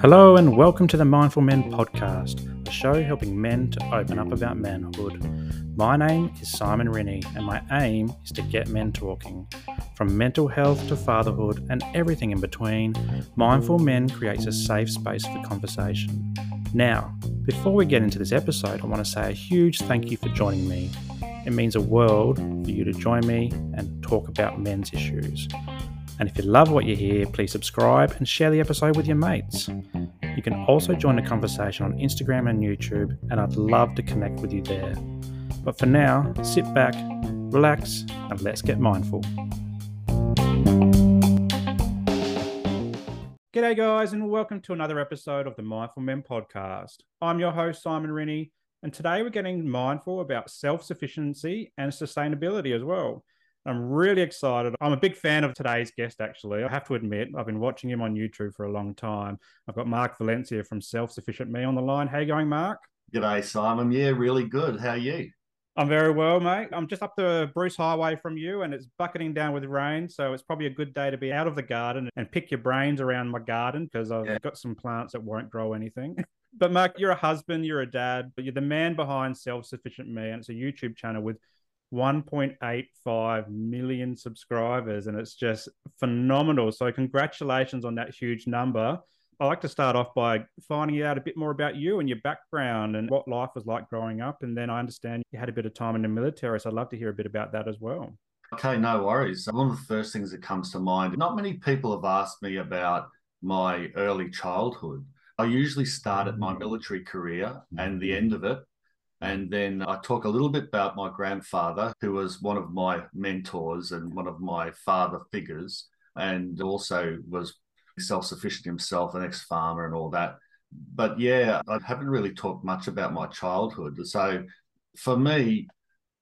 Hello, and welcome to the Mindful Men podcast, a show helping men to open up about manhood. My name is Simon Rennie, and my aim is to get men talking. From mental health to fatherhood and everything in between, Mindful Men creates a safe space for conversation. Now, before we get into this episode, I want to say a huge thank you for joining me. It means a world for you to join me and talk about men's issues. And if you love what you hear, please subscribe and share the episode with your mates. You can also join the conversation on Instagram and YouTube, and I'd love to connect with you there. But for now, sit back, relax, and let's get mindful. G'day, guys, and welcome to another episode of the Mindful Men podcast. I'm your host, Simon Rennie, and today we're getting mindful about self sufficiency and sustainability as well. I'm really excited. I'm a big fan of today's guest, actually. I have to admit, I've been watching him on YouTube for a long time. I've got Mark Valencia from Self Sufficient Me on the line. How you going, Mark? G'day, Simon. Yeah, really good. How are you? I'm very well, mate. I'm just up the Bruce Highway from you, and it's bucketing down with rain. So it's probably a good day to be out of the garden and pick your brains around my garden because I've yeah. got some plants that won't grow anything. but Mark, you're a husband, you're a dad, but you're the man behind Self Sufficient Me, and it's a YouTube channel with 1.85 million subscribers, and it's just phenomenal. So, congratulations on that huge number. I'd like to start off by finding out a bit more about you and your background and what life was like growing up. And then I understand you had a bit of time in the military. So, I'd love to hear a bit about that as well. Okay, no worries. One of the first things that comes to mind, not many people have asked me about my early childhood. I usually start at my mm. military career and the mm. end of it and then I talk a little bit about my grandfather, who was one of my mentors and one of my father figures, and also was self sufficient himself, an ex farmer, and all that. But yeah, I haven't really talked much about my childhood. So for me,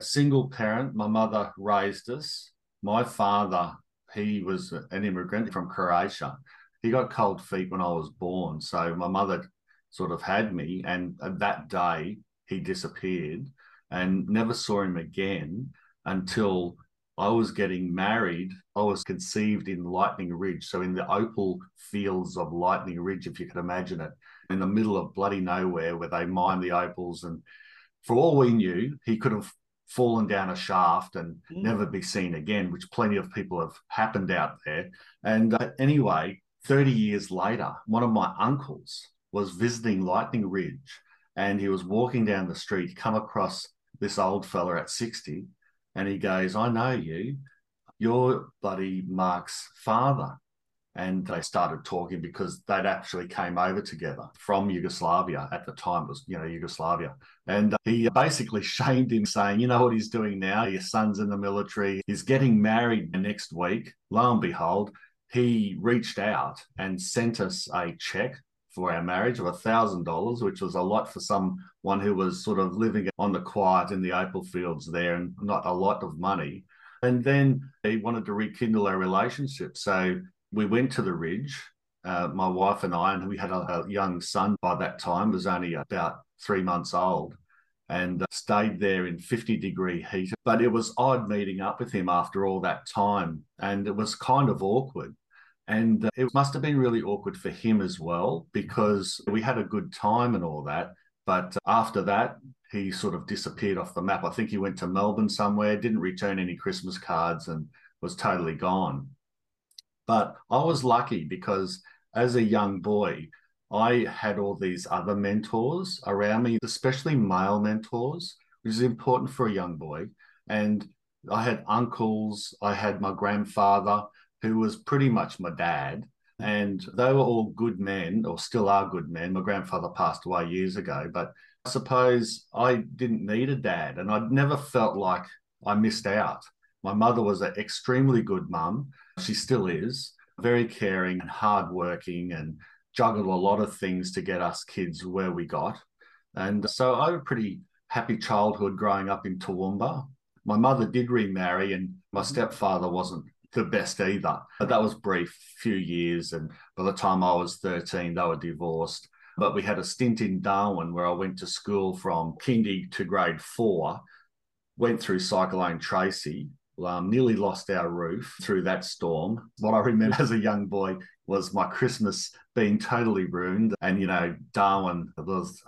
a single parent, my mother raised us. My father, he was an immigrant from Croatia. He got cold feet when I was born. So my mother sort of had me. And that day, he disappeared and never saw him again until I was getting married. I was conceived in Lightning Ridge. So, in the opal fields of Lightning Ridge, if you could imagine it, in the middle of bloody nowhere where they mine the opals. And for all we knew, he could have fallen down a shaft and mm. never be seen again, which plenty of people have happened out there. And uh, anyway, 30 years later, one of my uncles was visiting Lightning Ridge and he was walking down the street, come across this old fella at 60, and he goes, I know you. You're buddy Mark's father. And they started talking because they'd actually came over together from Yugoslavia at the time, it was, you know, Yugoslavia. And uh, he basically shamed him, saying, You know what he's doing now? Your son's in the military. He's getting married next week. Lo and behold, he reached out and sent us a check for our marriage of a thousand dollars, which was a lot for someone who was sort of living on the quiet in the opal fields there and not a lot of money. And then he wanted to rekindle our relationship. So we went to the ridge, uh, my wife and I, and we had a, a, young son by that time, was only about three months old, and uh, stayed there in 50 degree heat. But it was odd meeting up with him after all that time. And it was kind of awkward and uh, it must have been really awkward for him as well because we had a good time and all that. But after that, he sort of disappeared off the map. I think he went to Melbourne somewhere, didn't return any Christmas cards, and was totally gone. But I was lucky because as a young boy, I had all these other mentors around me, especially male mentors, which is important for a young boy. And I had uncles, I had my grandfather, who was pretty much my dad. And they were all good men, or still are good men. My grandfather passed away years ago, but I suppose I didn't need a dad, and I'd never felt like I missed out. My mother was an extremely good mum. She still is, very caring and hardworking, and juggled a lot of things to get us kids where we got. And so I had a pretty happy childhood growing up in Toowoomba. My mother did remarry, and my stepfather wasn't the best either. But that was brief, few years, and by the time I was 13, they were divorced. But we had a stint in Darwin where I went to school from kindy to grade four, went through Cyclone Tracy, um, nearly lost our roof through that storm. What I remember as a young boy was my Christmas being totally ruined. And, you know, Darwin was,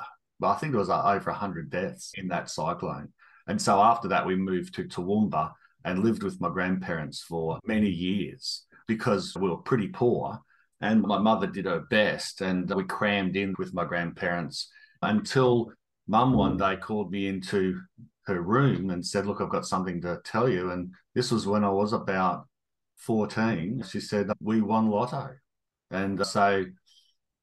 I think there was over 100 deaths in that cyclone. And so after that, we moved to Toowoomba and lived with my grandparents for many years because we were pretty poor. And my mother did her best, and we crammed in with my grandparents until mum one day called me into her room and said, Look, I've got something to tell you. And this was when I was about 14. She said, We won lotto. And uh, so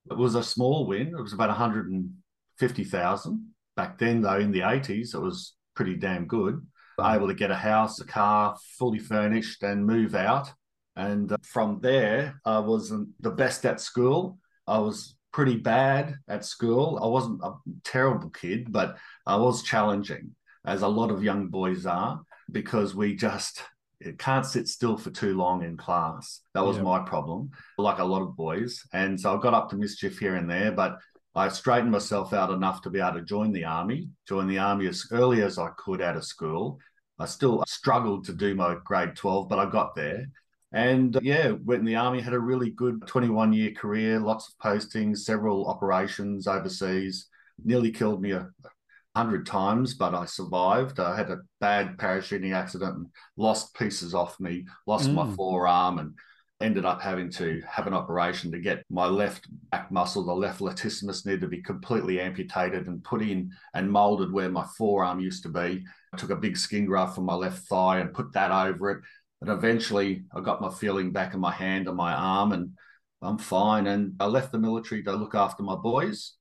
it was a small win. It was about 150,000. Back then, though, in the 80s, it was pretty damn good. Able to get a house, a car, fully furnished, and move out. And uh, from there, I wasn't the best at school. I was pretty bad at school. I wasn't a terrible kid, but I was challenging, as a lot of young boys are, because we just it can't sit still for too long in class. That was my problem, like a lot of boys. And so I got up to mischief here and there, but I straightened myself out enough to be able to join the army, join the army as early as I could out of school. I still struggled to do my grade 12, but I got there. And uh, yeah, went in the army, had a really good 21 year career, lots of postings, several operations overseas, nearly killed me a, hundred times, but I survived. I had a bad parachuting accident and lost pieces off me, lost mm. my forearm, and ended up having to have an operation to get my left back muscle, the left latissimus, needed to be completely amputated and put in and molded where my forearm used to be. I took a big skin graft from my left thigh and put that over it. And eventually I got my feeling back in my hand and my arm, and I'm fine. And I left the military to look after my boys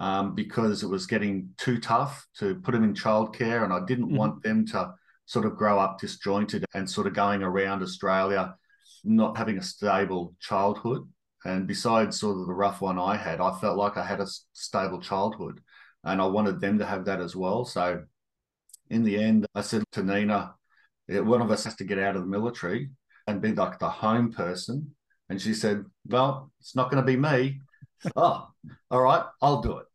um, because it was getting too tough to put them in childcare, and I didn't mm-hmm. want them to sort of grow up disjointed and sort of going around Australia, not having a stable childhood. And besides sort of the rough one I had, I felt like I had a stable childhood, and I wanted them to have that as well. So, in the end, I said to Nina, one of us has to get out of the military and be like the home person. And she said, Well, it's not going to be me. oh, all right, I'll do it.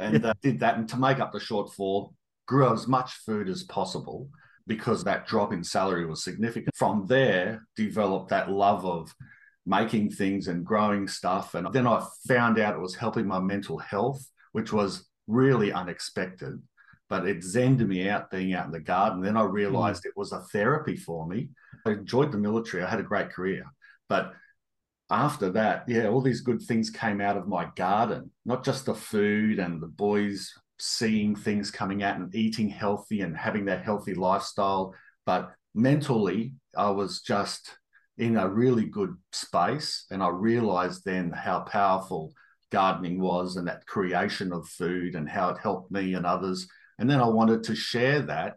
And uh, did that. And to make up the shortfall, grew as much food as possible because that drop in salary was significant. From there, developed that love of making things and growing stuff. And then I found out it was helping my mental health, which was really unexpected. But it zenned me out being out in the garden. Then I realized mm. it was a therapy for me. I enjoyed the military. I had a great career. But after that, yeah, all these good things came out of my garden, not just the food and the boys seeing things coming out and eating healthy and having that healthy lifestyle, but mentally, I was just in a really good space. And I realized then how powerful gardening was and that creation of food and how it helped me and others. And then I wanted to share that.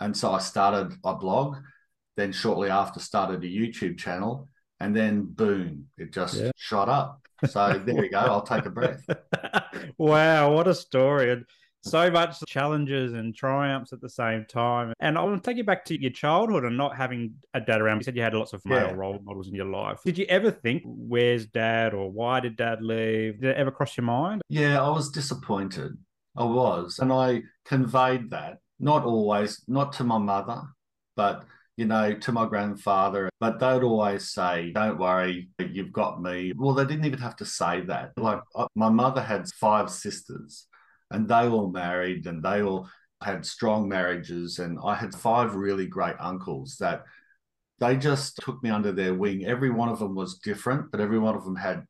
And so I started a blog, then shortly after started a YouTube channel and then boom, it just yeah. shot up. So there we go. I'll take a breath. wow, what a story. And so much challenges and triumphs at the same time. And I want to take you back to your childhood and not having a dad around. You said you had lots of male yeah. role models in your life. Did you ever think, where's dad or why did dad leave? Did it ever cross your mind? Yeah, I was disappointed. I was. And I conveyed that, not always, not to my mother, but you know, to my grandfather, but they'd always say, Don't worry, you've got me. Well, they didn't even have to say that. Like, my mother had five sisters, and they all married, and they all had strong marriages. And I had five really great uncles that they just took me under their wing. Every one of them was different, but every one of them had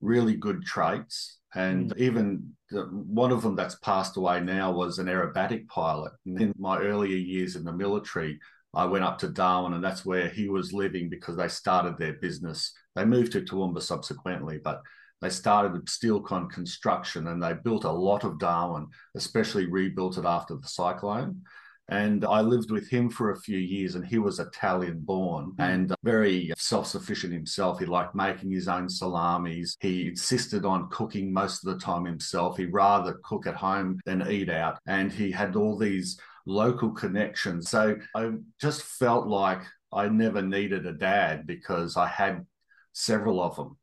really good traits. And mm. even the, one of them that's passed away now was an aerobatic pilot. And in my earlier years in the military, I went up to Darwin, and that's where he was living because they started their business. They moved to Toowoomba subsequently, but they started Steelcon construction and they built a lot of Darwin, especially rebuilt it after the cyclone. And I lived with him for a few years, and he was Italian born hmm. and very self sufficient himself. He liked making his own salamis. He insisted on cooking most of the time himself. He'd rather cook at home than eat out. And he had all these local connections. So I just felt like I never needed a dad because I had several of them.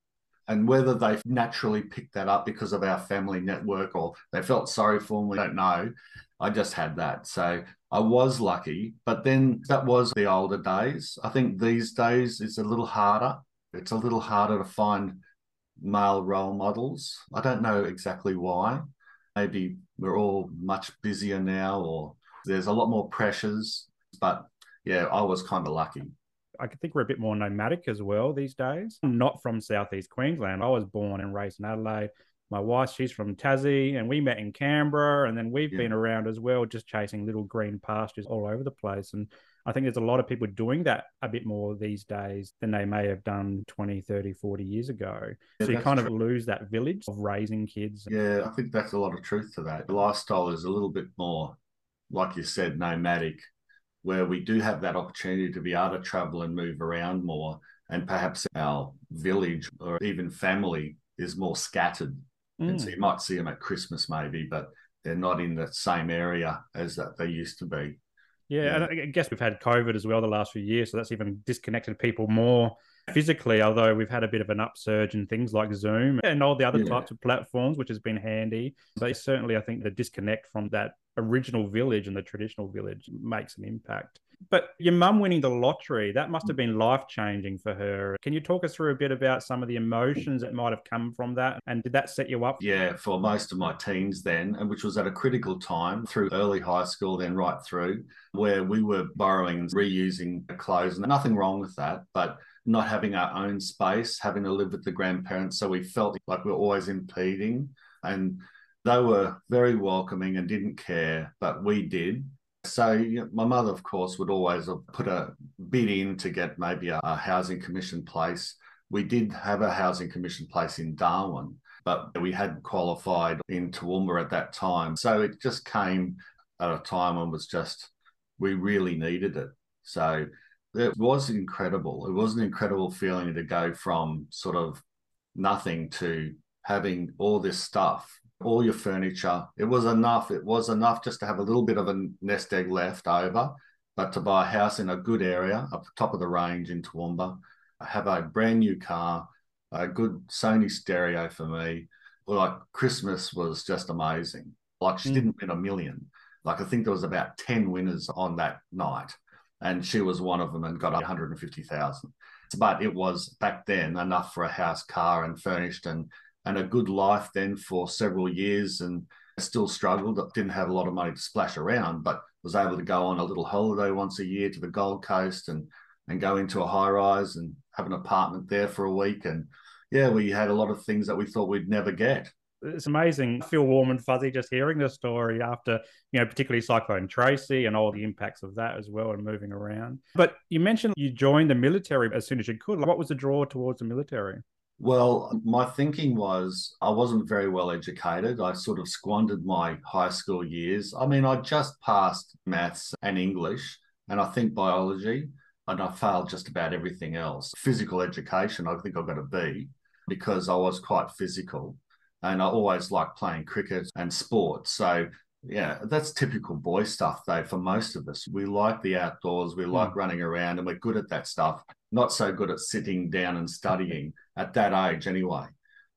And whether they naturally picked that up because of our family network or they felt sorry for me, I don't know. I just had that. So I was lucky, but then that was the older days. I think these days it's a little harder. It's a little harder to find male role models. I don't know exactly why. Maybe we're all much busier now, or there's a lot more pressures. But yeah, I was kind of lucky. I think we're a bit more nomadic as well these days. I'm not from southeast Queensland. I was born and raised in Adelaide my wife, she's from Tassie, and we met in Canberra, and then we've yeah. been around as well, just chasing little green pastures all over the place. And I think there's a lot of people doing that a bit more these days than they may have done 20, 30, 40 years ago. Yeah, so you kind true. of lose that village of raising kids. Yeah, I think that's a lot of truth to that. The lifestyle is a little bit more, like you said, nomadic, where we do have that opportunity to be able to travel and move around more. And perhaps our village or even family is more scattered Mm. And so mm. you might see them at Christmas maybe, but they're not in the same area as that they used to be. Yeah, yeah, and I guess we've had COVID as well the last few years, so that's even disconnected people more physically. Although we've had a bit of an upsurge in things like Zoom and all the other yeah. types of platforms, which has been handy. But certainly, I think the disconnect from that original village and the traditional village makes an impact. But your mum winning the lottery, that must have been life changing for her. Can you talk us through a bit about some of the emotions that might have come from that? And did that set you up? Yeah, for most of my teens then, and which was at a critical time through early high school, then right through, where we were borrowing, and reusing clothes. And nothing wrong with that, but not having our own space, having to live with the grandparents. So we felt like we we're always impeding. And they were very welcoming and didn't care, but we did. So my mother, of course, would always put a bid in to get maybe a, a housing commission place. We did have a housing commission place in Darwin, but we hadn't qualified in Toowoomba at that time. So it just came at a time when was just we really needed it. So it was incredible. It was an incredible feeling to go from sort of nothing to having all this stuff all your furniture. It was enough. It was enough just to have a little bit of a nest egg left over, but to buy a house in a good area up the top of the range in Toowoomba, have a brand new car, a good Sony stereo for me. Like Christmas was just amazing. Like she mm. didn't win a million. Like I think there was about 10 winners on that night. And she was one of them and got 150,000. But it was back then enough for a house, car, and furnished and and a good life then for several years and still struggled. Didn't have a lot of money to splash around, but was able to go on a little holiday once a year to the Gold Coast and and go into a high rise and have an apartment there for a week. And yeah, we had a lot of things that we thought we'd never get. It's amazing. I feel warm and fuzzy just hearing the story after, you know, particularly Cyclone Tracy and all the impacts of that as well and moving around. But you mentioned you joined the military as soon as you could. What was the draw towards the military? Well, my thinking was I wasn't very well educated. I sort of squandered my high school years. I mean, I just passed maths and English, and I think biology, and I failed just about everything else. Physical education, I think I got a B because I was quite physical. And I always like playing cricket and sports. So yeah, that's typical boy stuff, though, for most of us. We like the outdoors, we like mm. running around, and we're good at that stuff. Not so good at sitting down and studying at that age, anyway.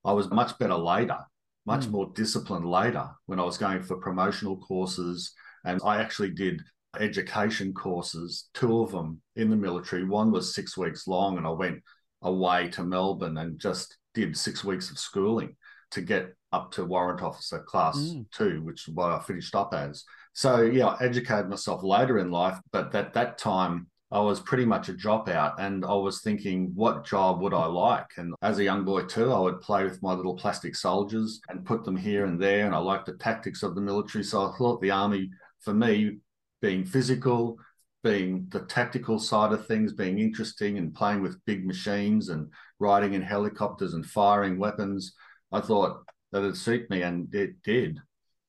I was much better later, much mm. more disciplined later when I was going for promotional courses. And I actually did education courses, two of them in the military. One was six weeks long, and I went away to Melbourne and just did six weeks of schooling to get up to warrant officer class mm. two, which is what I finished up as. So yeah, I educated myself later in life, but at that time I was pretty much a dropout and I was thinking, what job would I like? And as a young boy too, I would play with my little plastic soldiers and put them here and there. And I liked the tactics of the military. So I thought the army for me, being physical, being the tactical side of things, being interesting and playing with big machines and riding in helicopters and firing weapons, I thought that it'd suit me, and it did.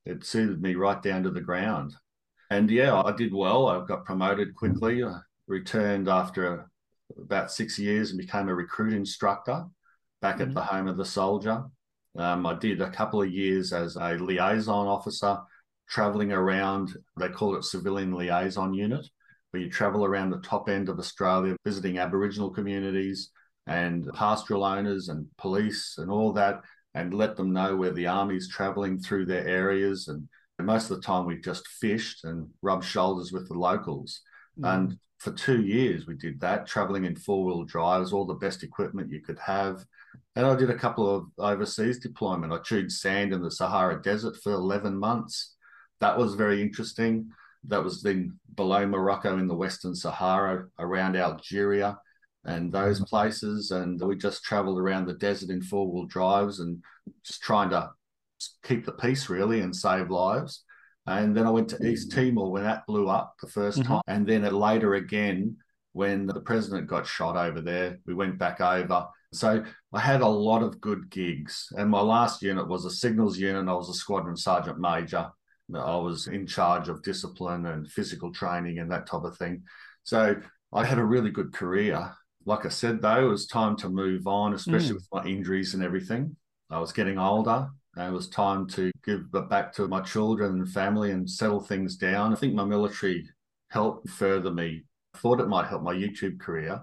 It suited me right down to the ground. And yeah, I did well. I got promoted quickly. I returned after about six years and became a recruit instructor back mm-hmm. at the home of the soldier. Um, I did a couple of years as a liaison officer, traveling around. They call it civilian liaison unit, where you travel around the top end of Australia, visiting Aboriginal communities and pastoral owners and police and all that, and let them know where the army's traveling through their areas and most of the time we just fished and rubbed shoulders with the locals. Mm. And for two years we did that, traveling in four wheel drives, all the best equipment you could have. And I did a couple of overseas deployment. I chewed sand in the Sahara Desert for 11 months. That was very interesting. That was then below Morocco in the Western Sahara, around Algeria and those places. And we just traveled around the desert in four wheel drives and just trying to keep the peace really and save lives. And then I went to East. Timor when that blew up the 1st mm-hmm. time. And then later again, when the president got shot over there, we went back over. So I had a lot of good gigs. And my last unit was a signals unit. I was a squadron sergeant major. I was in charge of discipline and physical training and that type of thing. So I had a really good career. Like I said, though, it was time to move on, especially mm. with my injuries and everything. I was getting older. And it was time to give back to my children and family and settle things down. I think my military helped further me. I thought it might help my YouTube career,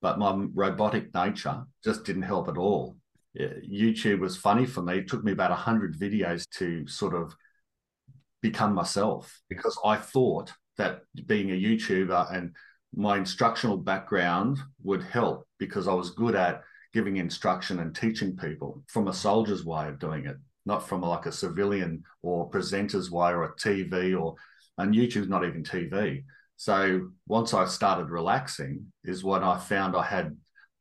but my robotic nature just didn't help at all. YouTube was funny for me. It took me about 100 videos to sort of become myself because I thought that being a YouTuber and my instructional background would help because I was good at giving instruction and teaching people from a soldier's way of doing it, not from like a civilian or presenter's way or a TV or and YouTube's not even TV. So once I started relaxing is when I found I had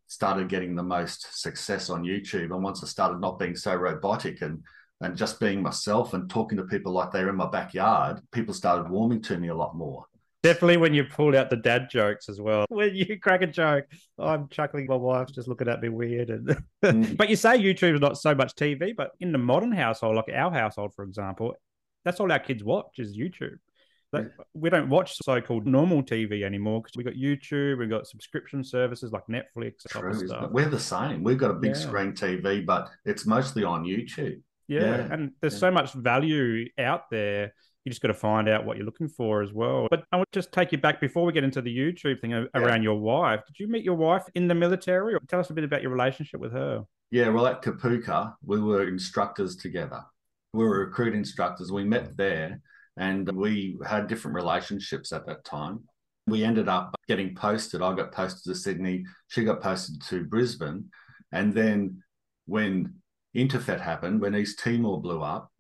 started getting the most success on YouTube. And once I started not being so robotic and and just being myself and talking to people like they're in my backyard, people started warming to me a lot more. Definitely when you pulled out the dad jokes as well. When you crack a joke, I'm chuckling. My wife's just looking at me weird. And mm. but you say YouTube's not so much TV, but in the modern household, like our household, for example, that's all our kids watch is YouTube. Like, we don't watch so-called normal TV anymore because we've got YouTube, we've got subscription services like Netflix. True, we're the same. We've got a big yeah. screen TV, but it's mostly on YouTube. Yeah, yeah. and there's yeah. so much value out there you just got to find out what you're looking for as well. But I would just take you back before we get into the YouTube thing around yeah. your wife. Did you meet your wife in the military? Or tell us a bit about your relationship with her. Yeah, well, at Kapooka, we were instructors together. We were recruit instructors. We met there and we had different relationships at that time. We ended up getting posted. I got posted to Sydney. She got posted to Brisbane. And then when Interfet happened, when East Timor blew up,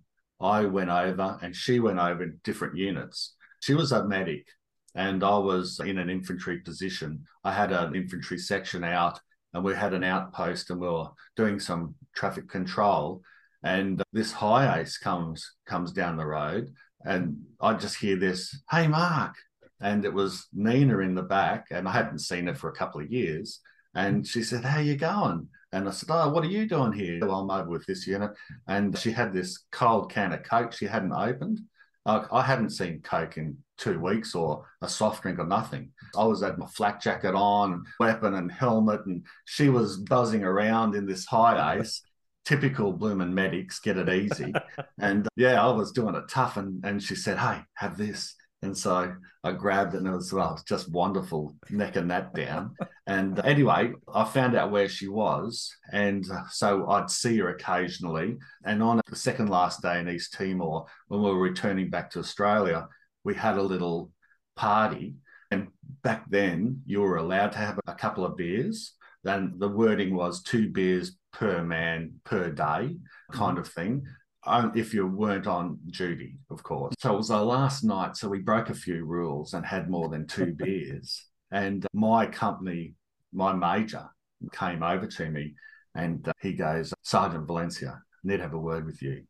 I went over and she went over in different units. She was a medic and I was in an infantry position. I had an infantry section out and we had an outpost and we were doing some traffic control. And this HiAce comes comes down the road and I just hear this, hey Mark. And it was Nina in the back, and I hadn't seen her for a couple of years. And she said, How you going? And I said, Oh, what are you doing here? Well, I'm over with this unit. And she had this cold can of Coke she hadn't opened. Uh, I hadn't seen Coke in two weeks or a soft drink or nothing. I was at my flak jacket on, weapon and helmet, and she was buzzing around in this HiAce. Typical bloomin' medics get it easy. and yeah, I was doing it tough. And, and she said, Hey, have this. And so I grabbed it and it was, well, just wonderful necking that down. And uh, anyway, I found out where she was. And uh, so I'd see her occasionally. And on the second last day in East Timor, when we were returning back to Australia, we had a little party. And back then, you were allowed to have a couple of beers. Then the wording was two beers per man per day, kind mm-hmm. of thing if you weren't on duty, of course. So it was our last night. So we broke a few rules and had more than two beers. And my company, my major, came over to me and uh, he goes, Sergeant Valencia, I need to have a word with you.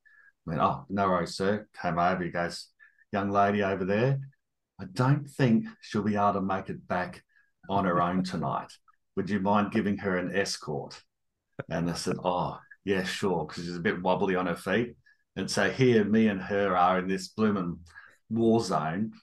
I went, Oh, no worries, sir. Came over. He goes, Young lady over there, I don't think she'll be able to make it back on her own tonight. Would you mind giving her an escort? And I said, Oh, yeah, sure, because she's a bit wobbly on her feet. And so here, me and her are in this blooming war zone,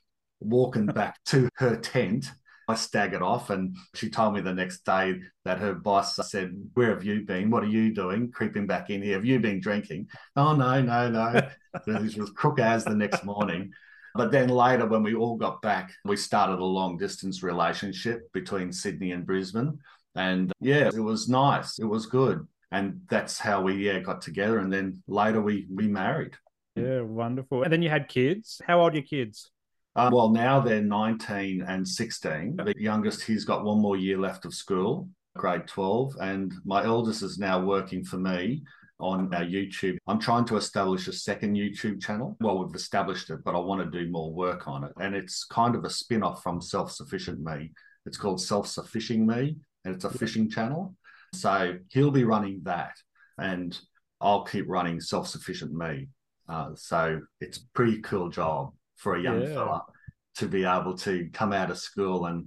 walking back to her tent. I staggered off, and she told me the next day that her boss said, Where have you been? What are you doing? Creeping back in here. Have you been drinking? Oh, no, no, no. this was crook as the next morning. But then later, when we all got back, we started a long distance relationship between Sydney and Brisbane. And yeah, it was nice. It was good and that's how we yeah got together and then later we we married Yeah, wonderful. And then you had kids. How old are your kids? Um, well, now they're 19 and 16. The youngest, he's got one more year left of school, grade 12. And my eldest is now working for me on our YouTube. I'm trying to establish a second YouTube channel. Well, we've established it, but I want to do more work on it. And it's kind of a spin off from Self Sufficient Me. It's called Self Sufficing Me, and it's a fishing channel. So he'll be running that, and I'll keep running Self Sufficient Me. Uh, so it's a pretty cool job for a young yeah. fella to be able to come out of school and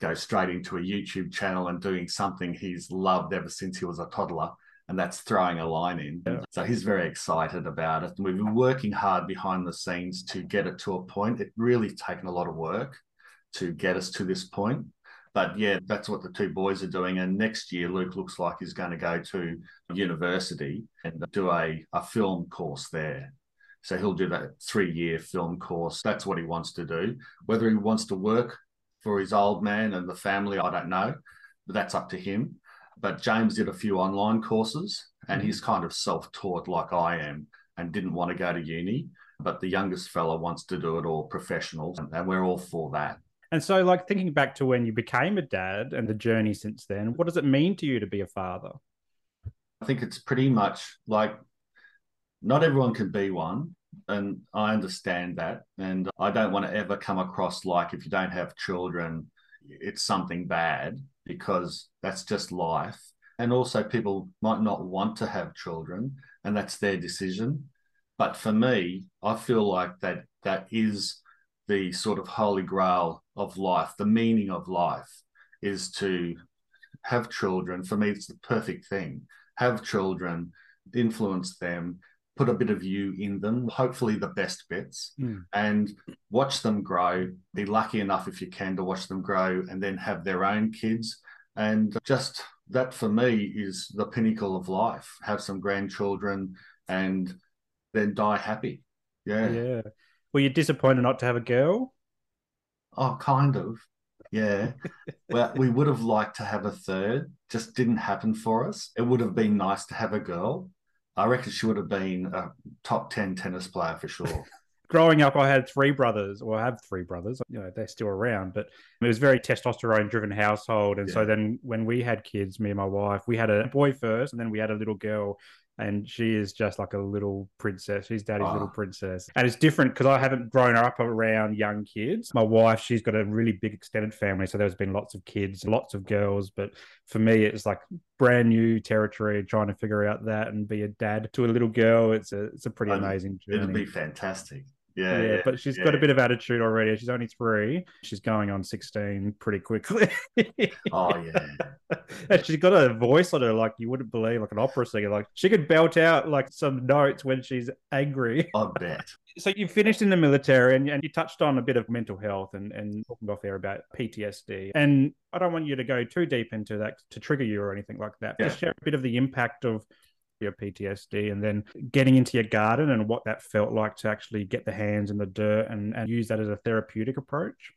go straight into a YouTube channel and doing something he's loved ever since he was a toddler. And that's throwing a line in. Yeah. So he's very excited about it. And we've been working hard behind the scenes to get it to a point. It really taken a lot of work to get us to this point. But yeah, that's what the two boys are doing. And next year, Luke looks like he's going to go to university and do a, a film course there. So he'll do that three year film course. That's what he wants to do. Whether he wants to work for his old man and the family, I don't know, but that's up to him. But James did a few online courses and he's mm-hmm. kind of self taught like I am and didn't want to go to uni. But the youngest fella wants to do it all professional, and we're all for that. And so, like thinking back to when you became a dad and the journey since then, what does it mean to you to be a father? I think it's pretty much like not everyone can be one. And I understand that. And I don't want to ever come across like if you don't have children, it's something bad because that's just life. And also, people might not want to have children, and that's their decision. But for me, I feel like that that is the sort of holy grail of life, the meaning of life is to have children. For me, it's the perfect thing. Have children, influence them, put a bit of you in them, hopefully the best bits, mm. and watch them grow. Be lucky enough if you can to watch them grow and then have their own kids. And just that for me is the pinnacle of life. Have some grandchildren and then die happy. Yeah. Yeah. Were you disappointed not to have a girl? Oh, kind of. Yeah. well, we would have liked to have a third, just didn't happen for us. It would have been nice to have a girl. I reckon she would have been a top 10 tennis player for sure. Growing up, I had three brothers, or I have three brothers. You know, they're still around, but it was very testosterone driven household. And yeah. so then when we had kids, me and my wife, we had a boy first, and then we had a little girl and she is just like a little princess. She's daddy's oh. little ah. princess. And it's different because I haven't grown up around young kids. My wife, she's got a really big extended family. So there's been lots of kids, lots of girls. But for me, it's like brand new territory, trying to figure out that and be a dad to a little girl. It's a, it's a pretty amazing journey. It'll be fantastic. Yeah, yeah, yeah, but she's yeah. got a bit of attitude already. She's only three. She's going on 16 pretty quickly. oh, yeah. and she's got a voice on her like you wouldn't believe, like an opera singer. Like she could belt out like some notes when she's angry. I bet. So you finished in the military and, and you touched on a bit of mental health and, and talking off there about PTSD. And I don't want you to go too deep into that to trigger you or anything like that. Just share a bit of the impact of your PTSD and then getting into your garden and what that felt like to actually get the hands in the dirt and, and use that as a therapeutic approach?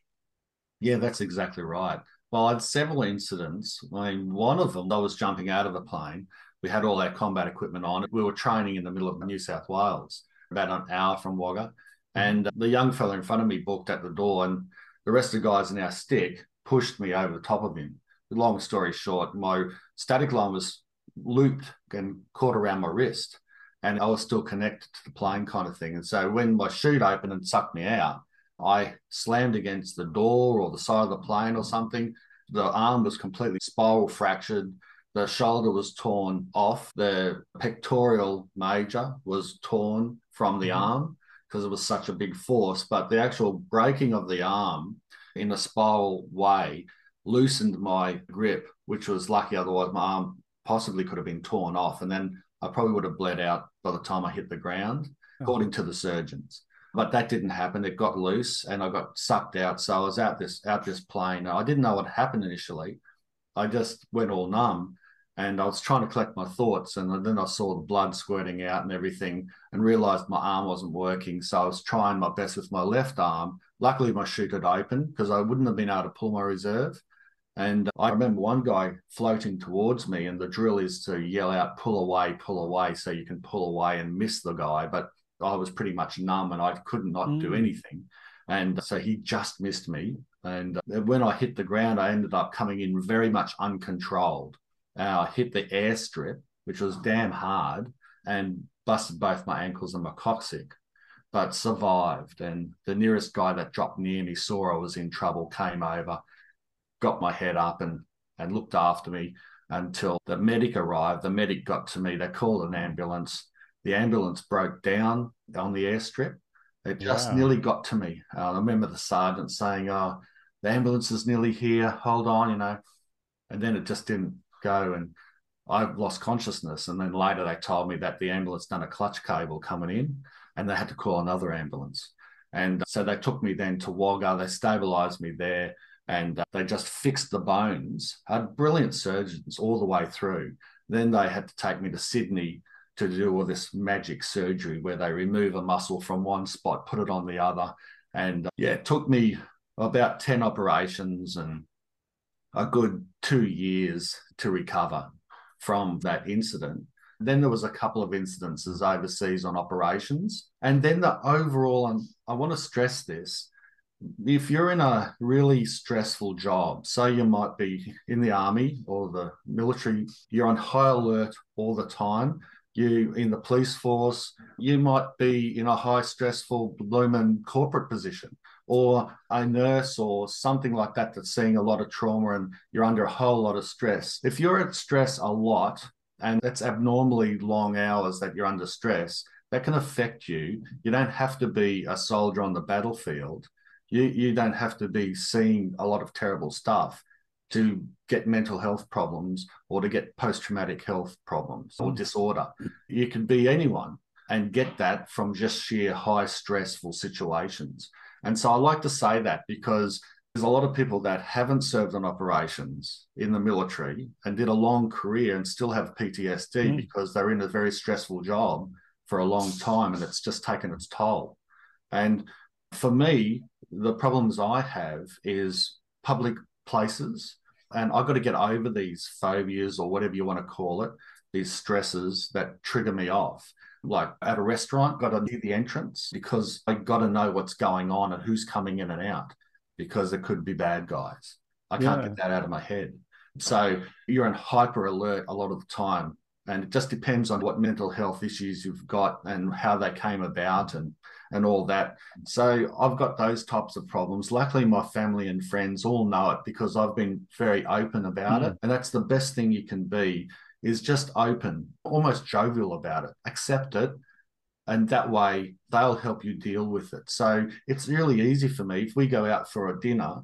Yeah, that's exactly right. Well, I had several incidents. I mean, one of them, I was jumping out of a plane. We had all our combat equipment on. We were training in the middle of New South Wales, about an hour from Wagga. Mm-hmm. And the young fella in front of me booked at the door, and the rest of the guys in our stick pushed me over the top of him. Long story short, my static line was looped and caught around my wrist. And I was still connected to the plane kind of thing. And so when my chute opened and sucked me out, I slammed against the door or the side of the plane or something. The arm was completely spiral fractured. The shoulder was torn off. The pectoral major was torn from the mm-hmm. arm because it was such a big force. But the actual breaking of the arm in a spiral way loosened my grip, which was lucky. Otherwise, my arm possibly could have been torn off. And then I probably would have bled out by the time I hit the ground, according to the surgeons. But that didn't happen. It got loose and I got sucked out. So I was out this out this plane. I didn't know what happened initially. I just went all numb and I was trying to collect my thoughts. And then I saw the blood squirting out and everything and realized my arm wasn't working. So I was trying my best with my left arm. Luckily, my chute had opened because I wouldn't have been able to pull my reserve. And I remember one guy floating towards me, and the drill is to yell out, pull away, pull away, so you can pull away and miss the guy. But I was pretty much numb and I could not mm. do anything. And so he just missed me. And when I hit the ground, I ended up coming in very much uncontrolled. Uh, I hit the airstrip, which was damn hard, and busted both my ankles and my coccyx, but survived. And the nearest guy that dropped near me saw I was in trouble, came over, got my head up, and and looked after me until the medic arrived. The medic got to me. They called an ambulance. The ambulance broke down on the airstrip. It just nearly got to me. Uh, I remember the sergeant saying, "Oh, the ambulance is nearly here. Hold on," you know. And then it just didn't go, and I lost consciousness. And then later they told me that the ambulance done a clutch cable coming in, and they had to call another ambulance. And so they took me then to Wagga. They stabilised me there and uh, they just fixed the bones. Had brilliant surgeons all the way through. Then they had to take me to Sydney to do all this magic surgery where they remove a muscle from one spot, put it on the other. And uh, yeah, it took me about 10 operations and a good two years to recover from that incident. Then there was a couple of incidences overseas on operations. And then the overall, and I want to stress this, if you're in a really stressful job, say you might be in the army or the military, you're on high alert all the time. You in the police force, you might be in a high stressful blooming corporate position, or a nurse or something like that that's seeing a lot of trauma and you're under a whole lot of stress. If you're at stress a lot and it's abnormally long hours that you're under stress, that can affect you. You don't have to be a soldier on the battlefield you you don't have to be seeing a lot of terrible stuff to get mental health problems or to get post traumatic health problems or mm. disorder. You can be anyone and get that from just sheer high stressful situations. And so I like to say that because there's a lot of people that haven't served on operations in the military and did a long career and still have PTSD mm. because they're in a very stressful job for a long time and it's just taken its toll. And for me, the problems I have is public places, and I've got to get over these phobias or whatever you want to call it, these stresses that trigger me off. Like at a restaurant, got to near the entrance because I got to know what's going on and who's coming in and out because there could be bad guys. I can't yeah. get that out of my head. So you're in hyper alert a lot of the time. And it just depends on what mental health issues you've got and how they came about and and all that. So I've got those types of problems. Luckily, my family and friends all know it because I've been very open about mm. it. And that's the best thing you can be is just open, almost jovial about it, accept it. And that way they'll help you deal with it. So it's really easy for me. If we go out for a dinner,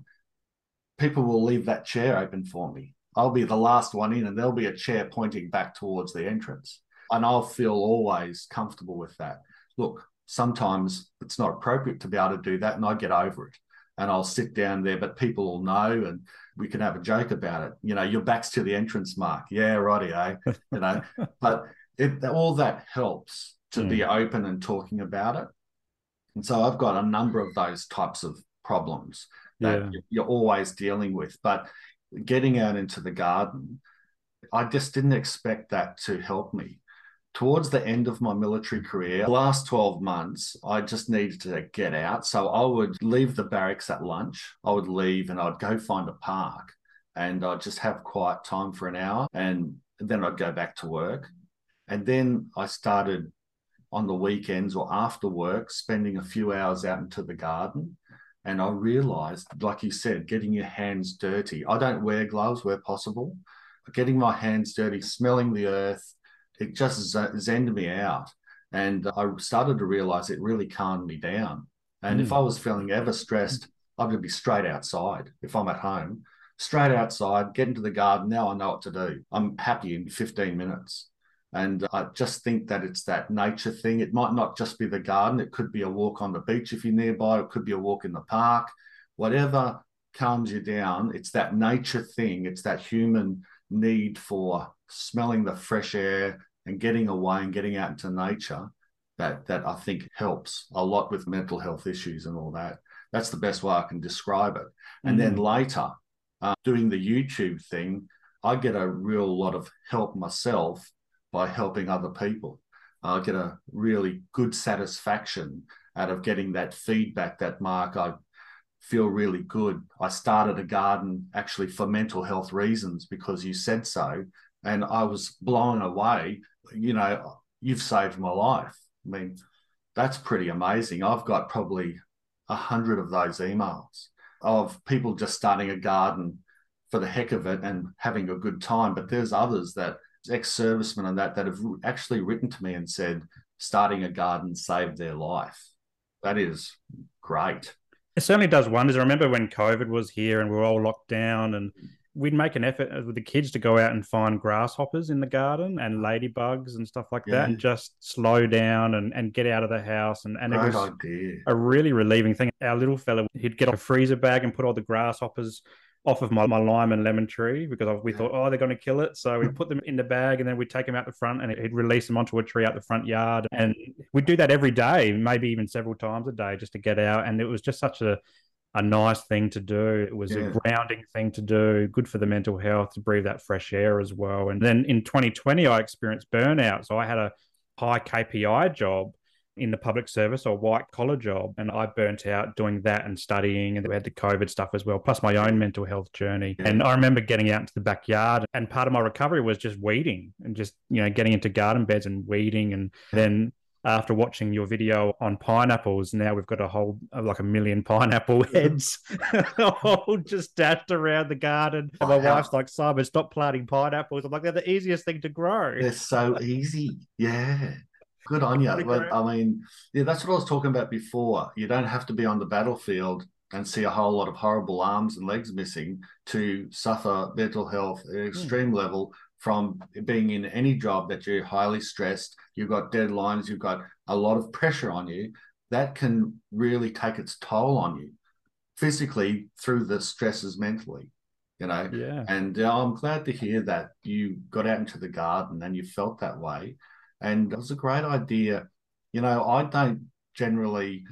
people will leave that chair open for me. I'll be the last one in, and there'll be a chair pointing back towards the entrance. And I'll feel always comfortable with that. Look, sometimes it's not appropriate to be able to do that and I get over it and I'll sit down there, but people will know and we can have a joke about it. You know, your back's to the entrance mark. Yeah, righty, eh? You know, but it, all that helps to mm. be open and talking about it. And so I've got a number of those types of problems that yeah. you're always dealing with. But getting out into the garden, I just didn't expect that to help me towards the end of my military career, last 12 months, I just needed to get out. So I would leave the barracks at lunch. I would leave and I'd go find a park and I'd just have quiet time for an hour and then I'd go back to work. And then I started on the weekends or after work, spending a few hours out into the garden. And I realized, like you said, getting your hands dirty. I don't wear gloves where possible. but Getting my hands dirty, smelling the earth, it just zenned me out. And I started to realize it really calmed me down. And mm. if I was feeling ever stressed, I would be straight outside if I'm at home, straight outside, get into the garden. Now I know what to do. I'm happy in 15 minutes. And I just think that it's that nature thing. It might not just be the garden, it could be a walk on the beach if you're nearby, it could be a walk in the park, whatever calms you down. It's that nature thing, it's that human need for smelling the fresh air and getting away and getting out into nature that that I think helps a lot with mental health issues and all that. That's the best way I can describe it. And mm-hmm. then later, uh, doing the YouTube thing, I get a real lot of help myself by helping other people. I get a really good satisfaction out of getting that feedback that Mark, I feel really good. I started a garden actually for mental health reasons because you said so. And I was blown away. You know, you've saved my life. I mean, that's pretty amazing. I've got probably a hundred of those emails of people just starting a garden for the heck of it and having a good time. But there's others that ex-servicemen and that that have actually written to me and said starting a garden saved their life. That is great. It certainly does wonders. I remember when COVID was here and we were all locked down and we'd make an effort with the kids to go out and find grasshoppers in the garden and ladybugs and stuff like yeah. that and just slow down and, and get out of the house and, and Great it was idea. a really relieving thing our little fella he'd get a freezer bag and put all the grasshoppers off of my, my lime and lemon tree because we thought, oh, they're going to kill it. So we mm-hmm. put them in the bag and then we'd take them out the front and he'd release them onto a tree out the front yard. And we'd do that every day, maybe even several times a day just to get out. And it was just such a, a nice thing to do. It was yeah. a grounding thing to do, good for the mental health to breathe that fresh air as well. And then in 2020, I experienced burnout. So I had a high KPI job in the public service or white collar job. And I burnt out doing that and studying. And we had the COVID stuff as well, plus my own mental health journey. And I remember getting out into the backyard and part of my recovery was just weeding and just, you know, getting into garden beds and weeding. And then after watching your video on pineapples, now we've got a whole like a million pineapple heads all just dashed around the garden. And my wife's like, Simon, stop planting pineapples. I'm like, they're the easiest thing to grow. They're so easy. Yeah. Good on you. But I mean, yeah, that's what I was talking about before. You don't have to be on the battlefield and see a whole lot of horrible arms and legs missing to suffer mental health at an hmm. extreme mm. level from being in any job that you're highly stressed, you've got deadlines, you've got a lot of pressure on you. That can really take its toll on you physically through the stresses mentally you know yeah and uh, i'm glad to hear that you got out into the garden and you felt that way and it was a great idea. You know, I don't generally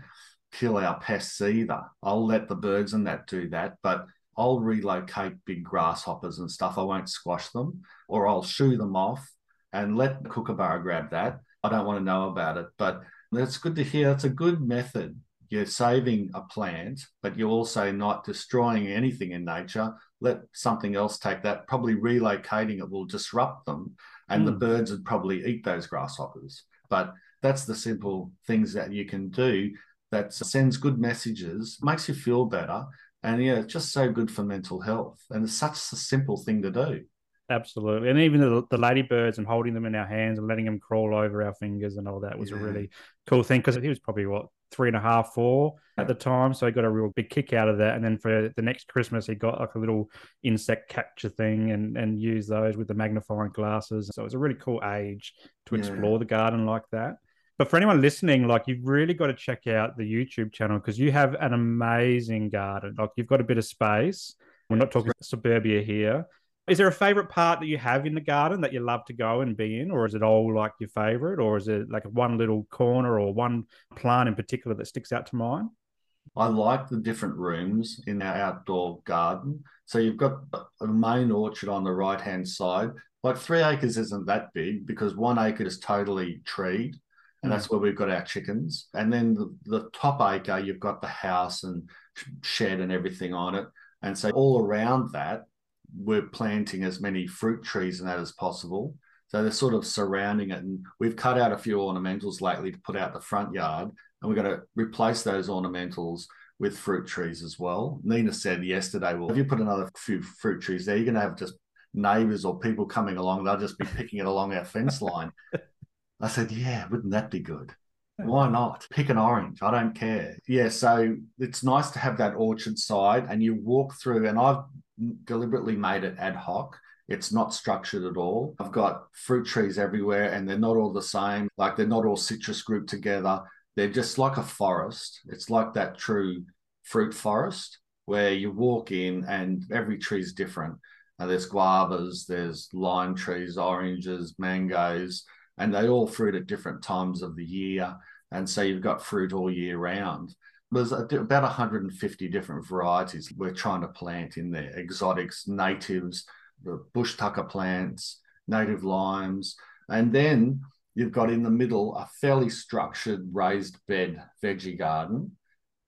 kill our pests either. I'll let the birds and that do that, but I'll relocate big grasshoppers and stuff. I won't squash them or I'll shoo them off and let the kookaburra grab that. I don't want to know about it, but that's good to hear. It's a good method. You're saving a plant, but you're also not destroying anything in nature. Let something else take that. Probably relocating it will disrupt them and mm. the hmm. birds would probably eat those grasshoppers. But that's the simple things that you can do that sends good messages, makes you feel better. And yeah, it's just so good for mental health. And it's such a simple thing to do. Absolutely. And even the, the ladybirds and holding them in our hands and letting them crawl over our fingers and all that was yeah. a really cool thing because he was probably what three and a half, four at the time. So he got a real big kick out of that. And then for the next Christmas, he got like a little insect capture thing and and use those with the magnifying glasses. So it was a really cool age to explore yeah. the garden like that. But for anyone listening, like you've really got to check out the YouTube channel because you have an amazing garden. Like you've got a bit of space. We're not talking suburbia here. Is there a favorite part that you have in the garden that you love to go and be in, or is it all like your favorite, or is it like one little corner or one plant in particular that sticks out to mind? I like the different rooms in our outdoor garden. So you've got a main orchard on the right hand side. Like three acres isn't that big because one acre is totally treed, and mm. that's where we've got our chickens. And then the, the top acre, you've got the house and shed and everything on it. And so all around that, we're planting as many fruit trees and that as possible. So they're sort of surrounding it. And we've cut out a few ornamentals lately to put out the front yard. And we're going to replace those ornamentals with fruit trees as well. Nina said yesterday, well, if you put another few fruit trees there, you're going to have just neighbors or people coming along. They'll just be picking it along our fence line. I said, yeah, wouldn't that be good? Why not? Pick an orange. I don't care. Yeah, so it's nice to have that orchard side and you walk through, and I've deliberately made it ad hoc. It's not structured at all. I've got fruit trees everywhere and they're not all the same. Like they're not all citrus grouped together. They're just like a forest. It's like that true fruit forest where you walk in and every tree is different. Now, there's guavas, there's lime trees, oranges, mangoes, and they all fruit at different times of the year. And so you've got fruit all year round there's about 150 different varieties we're trying to plant in there exotics natives the bush tucker plants native limes and then you've got in the middle a fairly structured raised bed veggie garden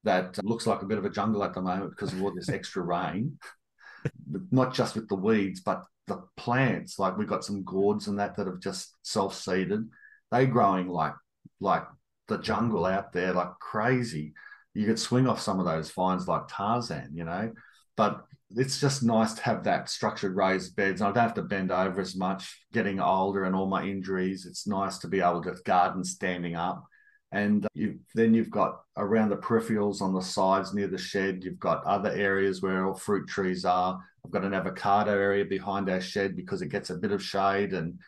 that looks like a bit of a jungle at the moment because of all this extra rain. Not just with the weeds, but the plants. Like we've got some gourds and that that have just self seeded. They're growing like like the jungle out there, like crazy. You could swing off some of those vines like Tarzan, you know. But it's just nice to have that structured raised beds. I don't have to bend over as much. Getting older and all my injuries, it's nice to be able to garden standing up. And you, then you've got around the peripherals on the sides near the shed, you've got other areas where all fruit trees are. I've got an avocado area behind our shed because it gets a bit of shade and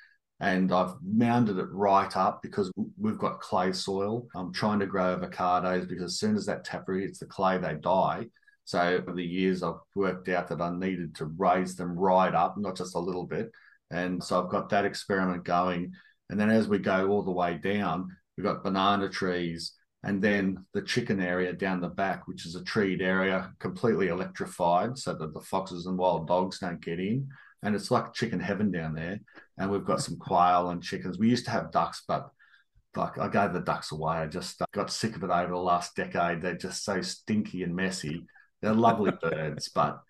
and I've mounded it right up because we've got clay soil. I'm trying to grow avocados because as soon as that taproot hits the clay, they die. So over the years, I've worked out that I needed to raise them right up, not just a little bit. And so I've got that experiment going. And then as we go all the way down, we've got banana trees and then the chicken area down the back, which is a treed area, completely electrified so that the foxes and wild dogs don't get in. And it's like chicken heaven down there. And we've got some quail and chickens. We used to have ducks, but like I gave the ducks away. I just uh, got sick of it over the last decade. They're just so stinky and messy they're lovely birds, but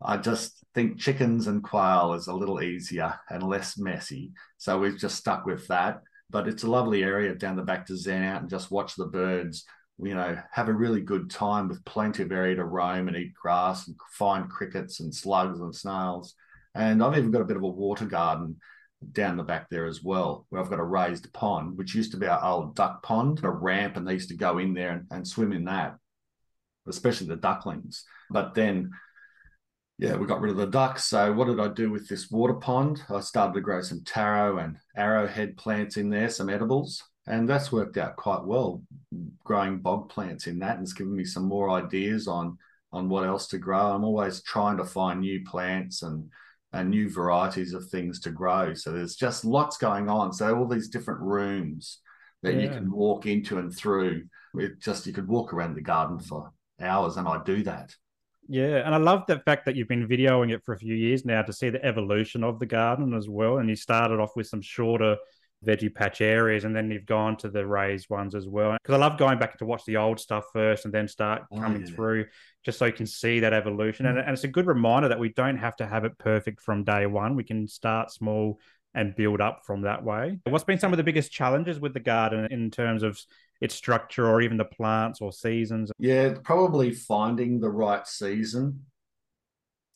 I just think chickens and quail is a little easier and less messy. So we've just stuck with that. But it's a lovely area down the back to zen out and just watch the birds, you know, have a really good time with plenty of area to roam and eat grass and find crickets and slugs and snails. And I've even got a bit of a water garden down the back there as well, where I've got a raised pond, which used to be our old duck pond, a ramp, and they used to go in there and, and swim in that especially the ducklings. But then, yeah, we got rid of the ducks. So what did I do with this water pond? I started to grow some taro and arrowhead plants in there, some edibles. And that's worked out quite well, growing bog plants in that, and it's given me some more ideas on on what else to grow. I'm always trying to find new plants and and new varieties of things to grow. So there's just lots going on. So all these different rooms that yeah. you can walk into and through. It just you could walk around the garden for hours and I do that. Yeah, and I love the fact that you've been videoing it for a few years now to see the evolution of the garden as well. And you started off with some shorter veggie patch areas, and then you've gone to the raised ones as well. Because I love going back to watch the old stuff first, and then start oh, coming yeah. through, just so you can see that evolution. And, and it's a good reminder that we don't have to have it perfect from day one. We can start small and build up from that way. What's been some of the biggest challenges with the garden in terms of its structure or even the plants or seasons? Yeah, probably finding the right season.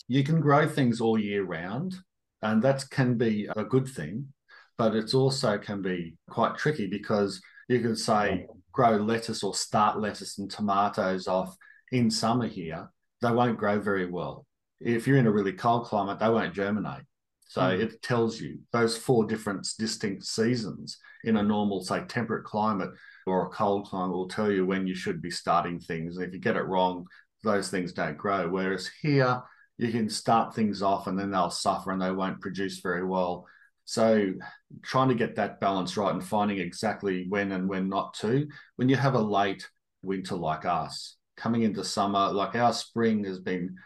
You can grow things all year round, and that can be a good thing, but it also can be quite tricky because you can say grow lettuce or start lettuce and tomatoes off in summer here, they won't grow very well. If you're in a really cold climate, they won't germinate. So mm. it tells you those four different distinct seasons in a normal, say, temperate climate or a cold climate will tell you when you should be starting things. And if you get it wrong, those things don't grow. Whereas here, you can start things off and then they'll suffer and they won't produce very well. So trying to get that balance right and finding exactly when and when not to. When you have a late winter like us, coming into summer, like our spring has been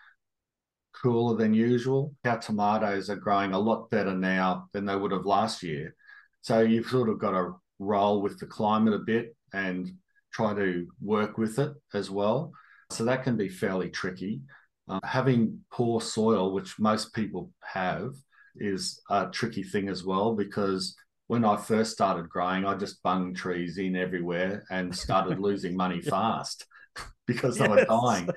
cooler than usual. Our tomatoes are growing a lot better now than they would have last year. So you've sort of got to roll with the climate a bit and try to work with it as well. So that can be fairly tricky. Uh, having poor soil, which most people have, is a tricky thing as well because when I first started growing, I just bunged trees in everywhere and started losing money fast because yes. they were dying.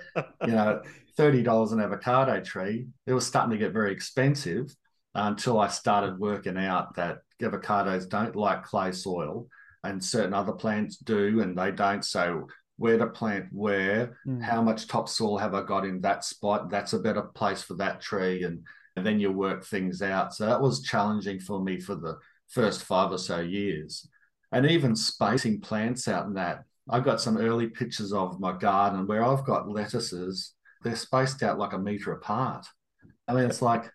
You know, $30 an avocado tree, it was starting to get very expensive until I started working out that avocados don't like clay soil and certain other plants do and they don't. So where to plant where, mm. how much topsoil have I got in that spot? That's a better place for that tree. And, and then you work things out. So that was challenging for me for the first five or so years. And even spacing plants out in that. I've got some early pictures of my garden where I've got lettuces, they're spaced out like a meter apart. I mean, it's like,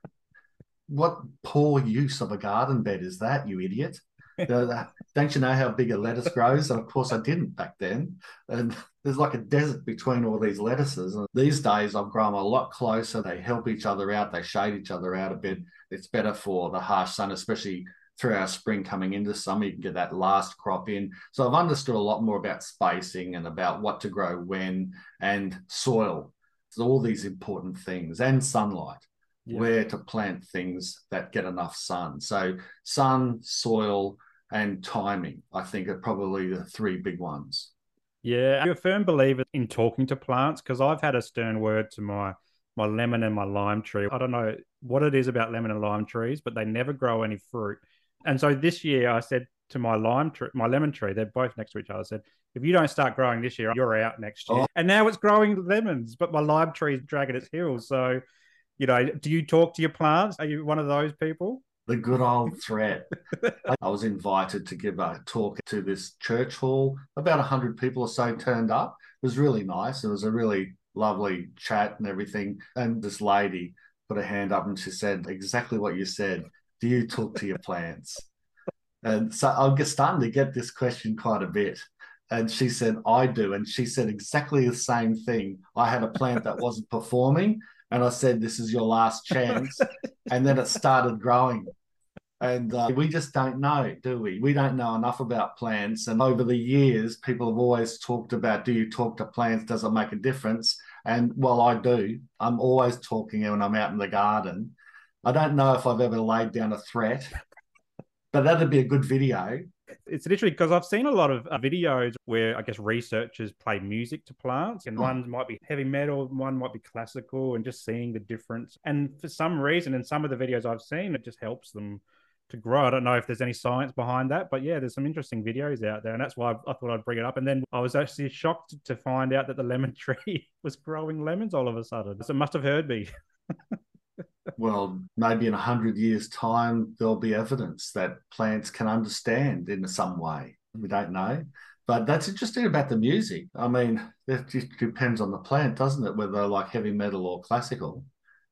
what poor use of a garden bed is that, you idiot? don't you know how big a lettuce grows? And of course, I didn't back then. And there's like a desert between all these lettuces. And these days, I've grown a lot closer. They help each other out. They shade each other out a bit. It's better for the harsh sun, especially through our spring coming into summer, you can get that last crop in. So I've understood a lot more about spacing and about what to grow when and soil. So all these important things and sunlight, yeah. where to plant things that get enough sun. So sun, soil, and timing, I think, are probably the three big ones. Yeah, I'm a firm believer in talking to plants because I've had a stern word to my my lemon and my lime tree. I don't know what it is about lemon and lime trees, but they never grow any fruit. And so this year I said to my lime tree, my lemon tree, they're both next to each other. I said, if you don't start growing this year, you're out next year. Oh. And now it's growing lemons, but my lime tree is dragging its heels. So, you know, do you talk to your plants? Are you one of those people? The good old threat. I was invited to give a talk to this church hall. About 100 people or so turned up. It was really nice. It was a really lovely chat and everything. And this lady put a hand up and she said exactly what you said. Do you talk to your plants? And so I'm starting to get this question quite a bit. And she said, I do. And she said exactly the same thing. I had a plant that wasn't performing. And I said, This is your last chance. and then it started growing. And uh, we just don't know, do we? We don't know enough about plants. And over the years, people have always talked about do you talk to plants? Does it make a difference? And well, I do. I'm always talking when I'm out in the garden. I don't know if I've ever laid down a threat, but that'd be a good video. It's literally because I've seen a lot of uh, videos where I guess researchers play music to plants, and oh. one might be heavy metal, one might be classical, and just seeing the difference. And for some reason, in some of the videos I've seen, it just helps them to grow. I don't know if there's any science behind that, but yeah, there's some interesting videos out there, and that's why I, I thought I'd bring it up. And then I was actually shocked to find out that the lemon tree was growing lemons all of a sudden. So it must have heard me. well, maybe in a hundred years' time, there'll be evidence that plants can understand in some way. We don't know. But that's interesting about the music. I mean, it just depends on the plant, doesn't it? Whether they're like heavy metal or classical.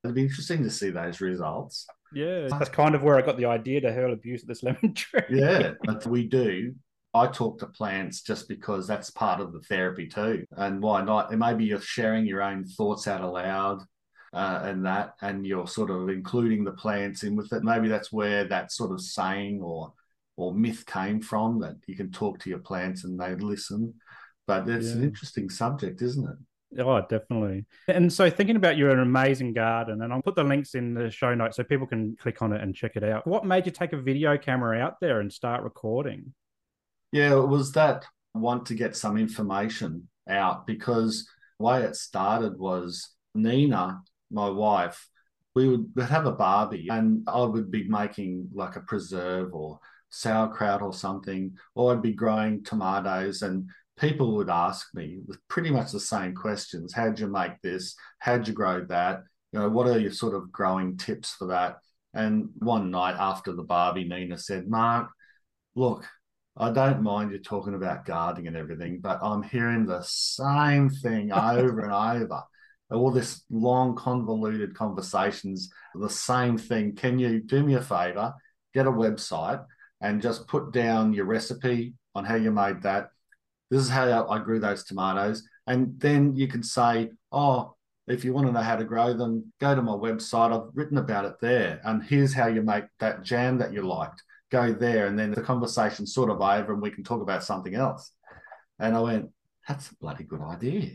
It'd be interesting to see those results. Yeah, that's kind of where I got the idea to hurl abuse at this lemon tree. yeah, but we do. I talk to plants just because that's part of the therapy too. And why not? And maybe you're sharing your own thoughts out aloud uh, and that, and you're sort of including the plants in with it. Maybe that's where that sort of saying or or myth came from that you can talk to your plants and they listen. But it's yeah. an interesting subject, isn't it? Oh, definitely. And so, thinking about you're an amazing garden, and I'll put the links in the show notes so people can click on it and check it out. What made you take a video camera out there and start recording? Yeah, it was that want to get some information out because the way it started was Nina, my wife, we would have a barbie and I would be making like a preserve or sauerkraut or something, or I'd be growing tomatoes and people would ask me with pretty much the same questions. How'd you make this? How'd you grow that? You know, what are your sort of growing tips for that? And one night after the Barbie, Nina said, Mark, look, I don't mind you talking about gardening and everything, but I'm hearing the same thing over and over. All this long, convoluted conversations, the same thing. Can you do me a favor? Get a website and just put down your recipe on how you made that this is how I grew those tomatoes. And then you can say, oh, if you want to know how to grow them, go to my website. I've written about it there. And here's how you make that jam that you liked. Go there. And then the conversation's sort of over and we can talk about something else. And I went, that's a bloody good idea.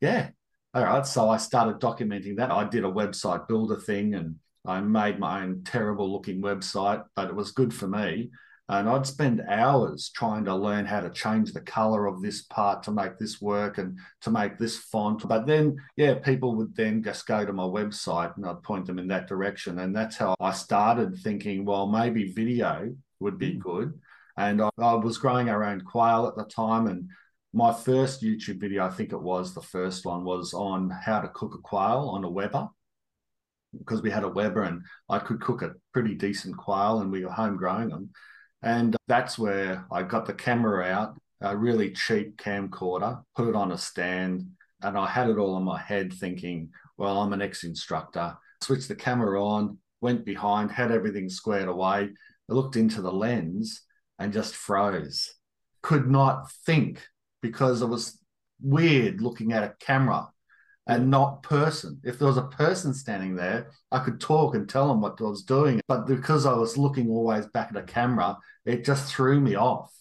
Yeah. All right. So I started documenting that. I did a website builder thing and I made my own terrible looking website, but it was good for me. And I'd spend hours trying to learn how to change the color of this part to make this work and to make this font. But then, yeah, people would then just go to my website and I'd point them in that direction. And that's how I started thinking, well, maybe video would be hmm. good. And I, I was growing our own quail at the time. And my first YouTube video, I think it was the first one, was on how to cook a quail on a Weber because we had a Weber and I could cook a pretty decent quail and we were home growing them. And that's where I got the camera out, a really cheap camcorder, put it on a stand, and I had it all in my head thinking, well, I'm an ex instructor. Switched the camera on, went behind, had everything squared away. Looked into the lens and just froze. Could not think because it was weird looking at a camera. and not person. If there was a person standing there, I could talk and tell them what I was doing. But because I was looking always back at a camera, it just threw me off.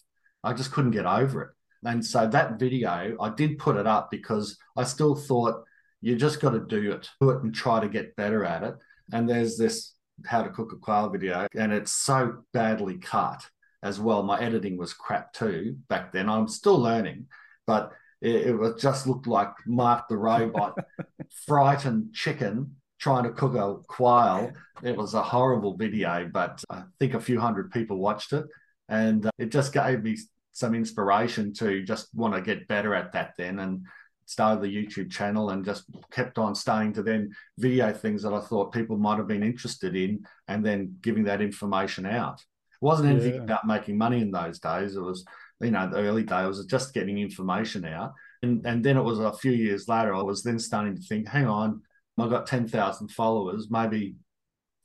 I just couldn't get over it. And so that video, I did put it up because I still thought you just got to do it, do it and try to get better at it. And there's this how to cook a quail video, and it's so badly cut as well. My editing was crap too back then. I'm still learning, but it, it was just looked like Mark the robot, frightened chicken trying to cook a quail. It was a horrible video, but I think a few hundred people watched it, and uh, it just gave me some inspiration to just want to get better at that then and started the YouTube channel and just kept on starting to then video things that I thought people might have been interested in and then giving that information out. It wasn't anything yeah. about making money in those days. It was, you know, the early days was just getting information out. And, and then it was a few years later, I was then starting to think, hang on, I've got 10,000 followers. Maybe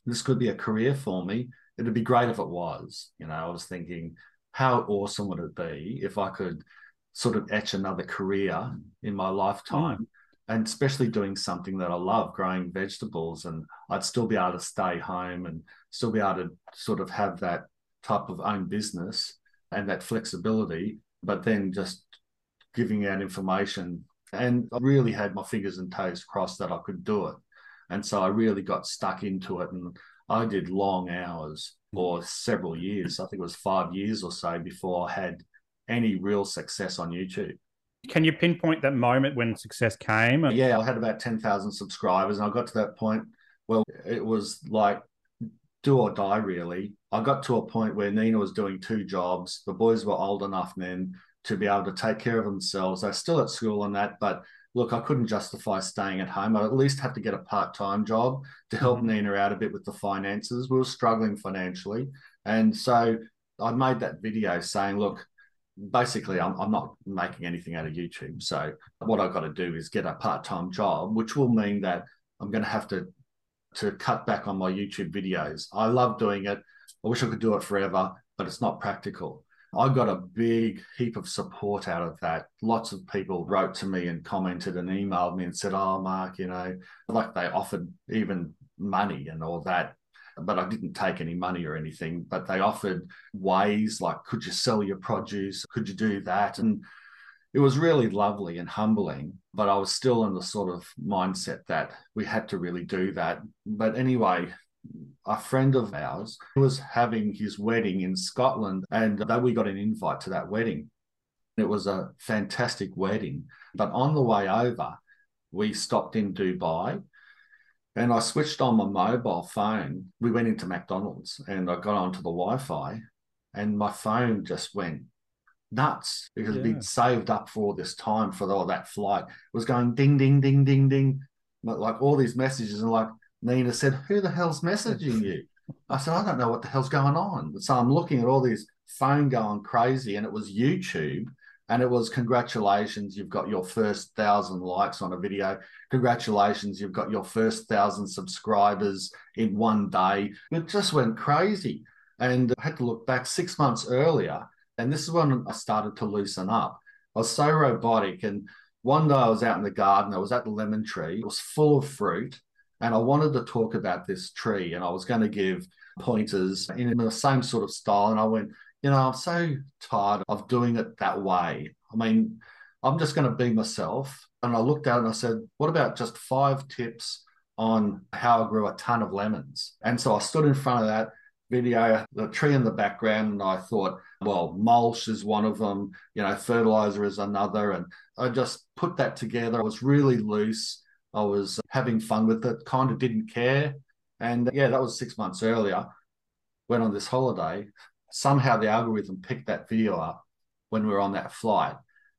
this could be a career for me. It'd be great if it was. You know, I was thinking, how awesome would it be if I could sort of etch another career in my lifetime? Mm. And especially doing something that I love, growing vegetables, and I'd still be able to stay home and still be able to sort of have that type of own business and that flexibility, but then just giving out information. And I really had my fingers and toes crossed that I could do it. And so I really got stuck into it. And I did long hours for several years. I think it was five years or so before I had any real success on YouTube. Can you pinpoint that moment when success came? Yeah, I had about 10,000 subscribers and I got to that point. Well, it was like do or die, really. I got to a point where Nina was doing two jobs. The boys were old enough then to be able to take care of themselves. They're still at school and that, but look, I couldn't justify staying at home. I'd at least have to get a part time job to help mm-hmm. Nina out a bit with the finances. We were struggling financially. And so I made that video saying, look, basically, I'm, I'm not making anything out of YouTube. So what I've got to do is get a part time job, which will mean that I'm going to have to to cut back on my YouTube videos. I love doing it. I wish I could do it forever, but it's not practical. I got a big heap of support out of that. Lots of people wrote to me and commented and emailed me and said, Oh, Mark, you know, like they offered even money and all that. But I didn't take any money or anything. But they offered ways like, could you sell your produce? Could you do that? And it was really lovely and humbling. But I was still in the sort of mindset that we had to really do that. But anyway, a friend of ours was having his wedding in Scotland, and that we got an invite to that wedding. It was a fantastic wedding. But on the way over, we stopped in Dubai and I switched on my mobile phone. We went into McDonald's and I got onto the Wi Fi, and my phone just went nuts because yeah. it'd been saved up for all this time for all that flight. It was going ding, ding, ding, ding, ding, like all these messages, and like Nina said, Who the hell's messaging you? I said, I don't know what the hell's going on. So I'm looking at all these phone going crazy, and it was YouTube. And it was congratulations, you've got your first thousand likes on a video. Congratulations, you've got your first thousand subscribers in one day. It just went crazy. And I had to look back six months earlier. And this is when I started to loosen up. I was so robotic. And one day I was out in the garden, I was at the lemon tree, it was full of fruit. And I wanted to talk about this tree and I was going to give pointers in the same sort of style. And I went, you know, I'm so tired of doing it that way. I mean, I'm just going to be myself. And I looked it and I said, what about just five tips on how I grew a ton of lemons? And so I stood in front of that video, the tree in the background, and I thought, well, mulch is one of them, you know, fertilizer is another. And I just put that together. I was really loose. I was having fun with it, kind of didn't care. And yeah, that was six months earlier. Went on this holiday. Somehow the algorithm picked that video up when we were on that flight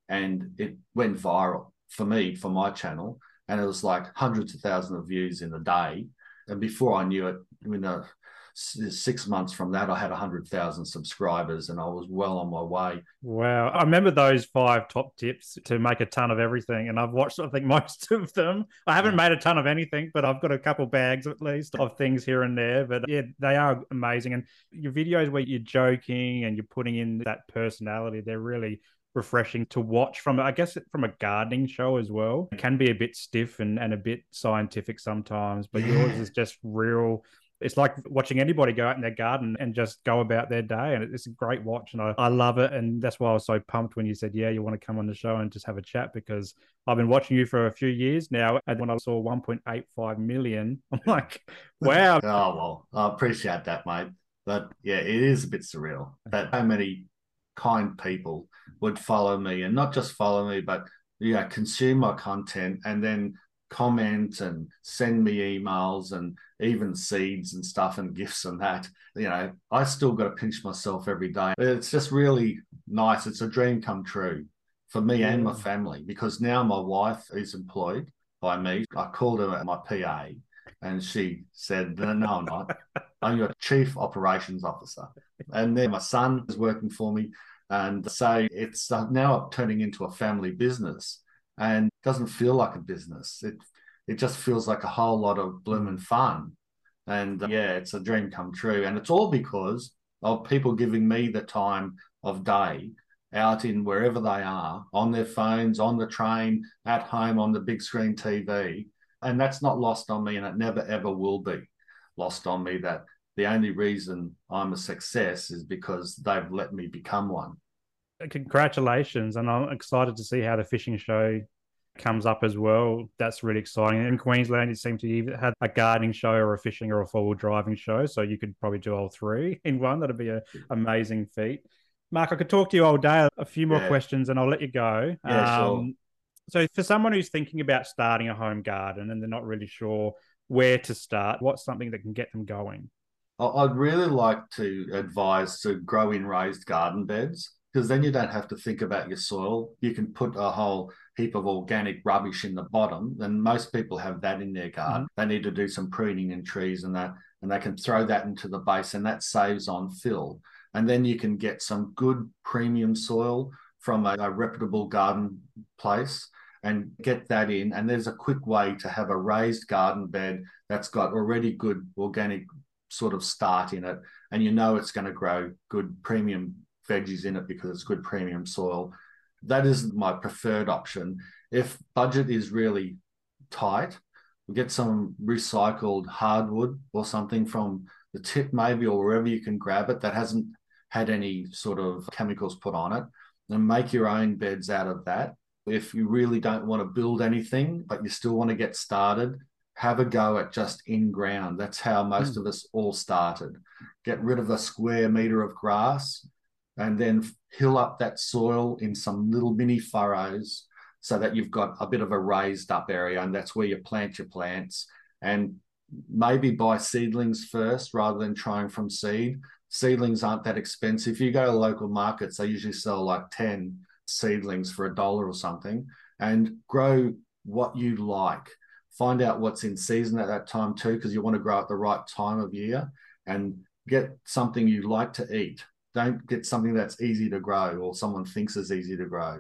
and it went viral for me, for my channel. And it was like hundreds of thousands of views in a day. And before I knew it, in a six months from that, I had 100,000 subscribers and I was well on my way. Wow. I remember those five top tips to make a ton of everything. And I've watched, I think, most of them. I haven't made a ton of anything, but I've got a couple bags at least of things here and there. But yeah, they are amazing. And your videos where you're joking and you're putting in that personality, they're really refreshing to watch from I guess from a gardening show as well. It can be a bit stiff and, and a bit scientific sometimes, but yours is just real it's like watching anybody go out in their garden and just go about their day. And it's a great watch. And I, I love it. And that's why I was so pumped when you said, yeah, you want to come on the show and just have a chat because I've been watching you for a few years now. And when I saw 1.85 million, I'm like, wow. oh, well, I appreciate that, mate. But yeah, it is a bit surreal that so many kind people would follow me and not just follow me, but yeah, consume my content and then comment and send me emails and even seeds and stuff and gifts and that. You know, I still got to pinch myself every day. It's just really nice. It's a dream come true for me yeah. and my family because now my wife is employed by me. I called her my PA and she said, No, no I'm not. I'm your chief operations officer. And then my son is working for me. And so it's uh, now turning into a family business and doesn't feel like a business. It it just feels like a whole lot of blooming fun. And uh, yeah, it's a dream come true. And it's all because of people giving me the time of day out in wherever they are, on their phones, on the train, at home, on the big screen TV. And that's not lost on me, and it never ever will be lost on me that the only reason I'm a success is because they've let me become one congratulations and i'm excited to see how the fishing show comes up as well that's really exciting. In queensland it seems to either have a gardening show or a fishing or a four-wheel driving show so you could probably do all three in one. That'd be an amazing feat. Mark i could talk to you all day a few more yeah. questions and i'll let you go. Yeah, um, sure. so for someone who's thinking about starting a home garden and they're not really sure where to start what's something that can get them going? I'd really like to advise to grow in raised garden beds because then you don't have to think about your soil. You can put a whole heap of organic rubbish in the bottom, and most people have that in their garden. Mm-hmm. They need to do some pruning in trees and that, and they can throw that into the base, and that saves on fill. And then you can get some good premium soil from a, a reputable garden place and get that in. And there's a quick way to have a raised garden bed that's got already good organic sort of start in it, and you know it's going to grow good premium veggies in it because it's good premium soil. That is my preferred option. If budget is really tight, we get some recycled hardwood or something from the tip maybe or wherever you can grab it that hasn't had any sort of chemicals put on it and make your own beds out of that. If you really don't want to build anything, but you still want to get started, have a go at just in ground. That's how most mm. of us all started. Get rid of a square meter of grass, and then hill up that soil in some little mini furrows so that you've got a bit of a raised up area and that's where you plant your plants. And maybe buy seedlings first rather than trying from seed. Seedlings aren't that expensive. If you go to local markets they usually sell like 10 seedlings for a dollar or something and grow what you like. Find out what's in season at that time too because you want to grow at the right time of year and get something you like to eat don't get something that's easy to grow or someone thinks is easy to grow.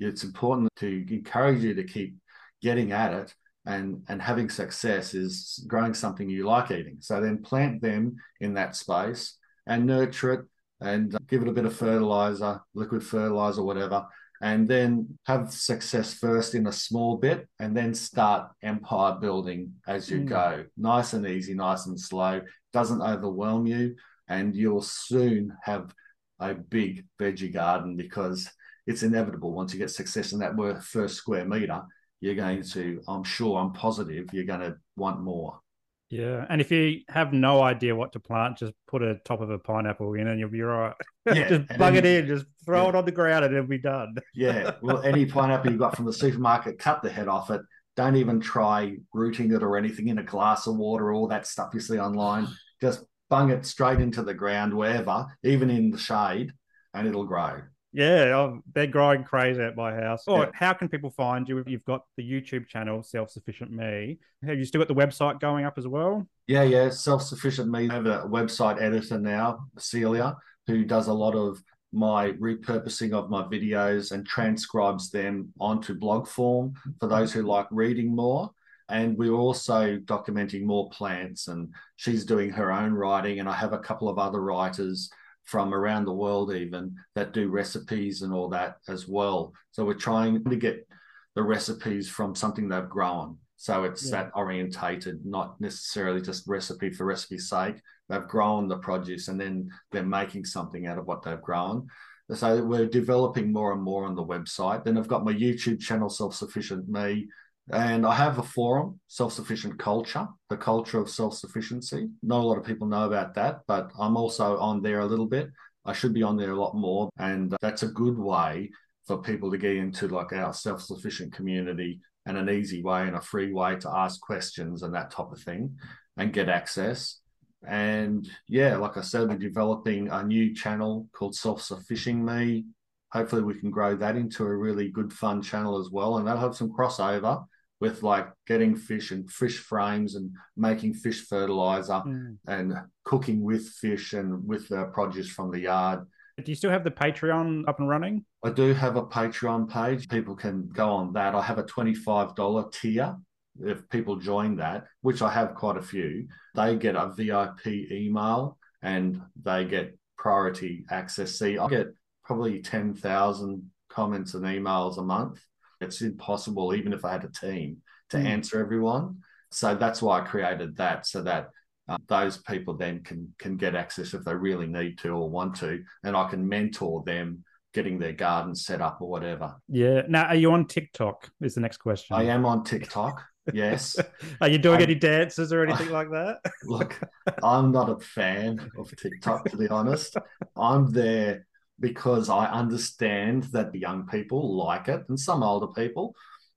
It's important to encourage you to keep getting at it and and having success is growing something you like eating. So then plant them in that space and nurture it and give it a bit of fertilizer, liquid fertilizer, whatever, and then have success first in a small bit and then start empire building as you mm. go. Nice and easy, nice and slow, doesn't overwhelm you and you'll soon have a big veggie garden because it's inevitable. Once you get success in that first square meter you're going to i'm sure i'm positive you're going to want more. Yeah and if you have no idea what to plant just put a top of a pineapple in and you'll be right yeah, just plug it in just throw yeah. it on the ground and it'll be done. Yeah well any pineapple you got from the supermarket cut the head off it. Don't even try rooting it or anything in a glass of water. Or all that stuff you see online just bung it straight into the ground wherever, even in the shade, and it'll grow. Yeah, oh, they're growing crazy at my house. Or yeah. how can people find you? if You've got the YouTube channel, Self Sufficient Me. Have you still got the website going up as well? Yeah, yeah. Self Sufficient Me. I have a website editor now, Celia, who does a lot of my repurposing of my videos and transcribes them onto blog form for those who like reading more. And we're also documenting more plants, and she's doing her own writing. And I have a couple of other writers from around the world, even that do recipes and all that as well. So we're trying to get the recipes from something they've grown. So it's yeah. that orientated, not necessarily just recipe for recipe's sake. They've grown the produce and then they're making something out of what they've grown. So we're developing more and more on the website. Then I've got my YouTube channel, Self Sufficient Me, and I have a forum, Self Sufficient Culture, the culture of self sufficiency. Not a lot of people know about that, but I'm also on there a little bit. I should be on there a lot more. And that's a good way for people to get into like our self sufficient community and an easy way and a free way to ask questions and that type of thing and get access. And yeah, like I said, we're developing a new channel called Self Sufficient Me. Hopefully, we can grow that into a really good, fun channel as well. And that'll have some crossover with like getting fish and fish frames and making fish fertilizer mm. and cooking with fish and with the produce from the yard. Do you still have the Patreon up and running? I do have a Patreon page. People can go on that. I have a $25 tier if people join that, which I have quite a few, they get a VIP email and they get priority access. See, I get probably 10,000 comments and emails a month. It's impossible, even if I had a team, to mm. answer everyone. So that's why I created that so that uh, those people then can can get access if they really need to or want to, and I can mentor them getting their garden set up or whatever. Yeah. Now, are you on TikTok? Is the next question. I am on TikTok. Yes. Are you doing any dances or anything like that? Look, I'm not a fan of TikTok, to be honest. I'm there because I understand that the young people like it and some older people.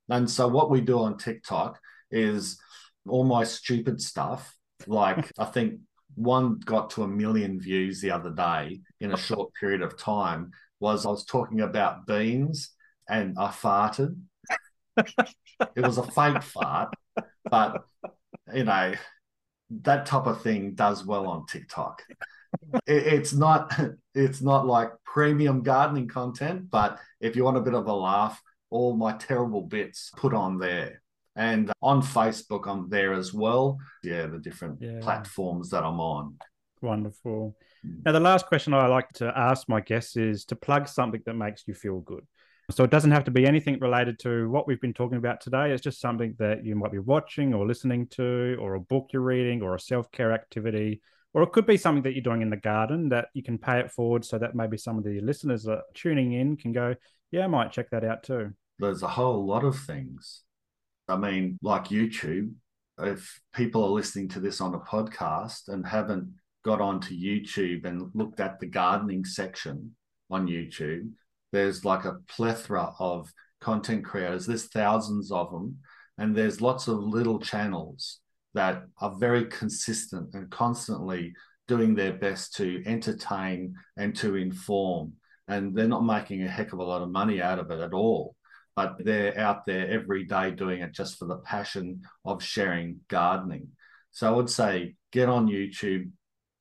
And so, what we do on TikTok is all my stupid stuff. Like, I think one got to a million views the other day in a short period of time was I was talking about beans and I farted it was a fake fart, but you know that type of thing does well on TikTok. It, it's not it's not like premium gardening content, but if you want a bit of a laugh, all my terrible bits put on there. And on Facebook, I'm there as well. Yeah, the different yeah. platforms that I'm on. Wonderful. Hmm. Now, the last question I like to ask my guests is to plug something that makes you feel good. So it doesn't have to be anything related to what we've been talking about today. It's just something that you might be watching or listening to, or a book you're reading, or a self care activity. Or it could be something that you're doing in the garden that you can pay it forward so that maybe some of the listeners that are tuning in can go, yeah, I might check that out too. There's a whole lot of things. I mean, like YouTube, if people are listening to this on a podcast and haven't got onto YouTube and looked at the gardening section on YouTube, there's like a plethora of content creators. There's thousands of them, and there's lots of little channels that are very consistent and constantly doing their best to entertain and to inform. And they're not making a heck of a lot of money out of it at all, but they're out there every day doing it just for the passion of sharing gardening. So I would say get on YouTube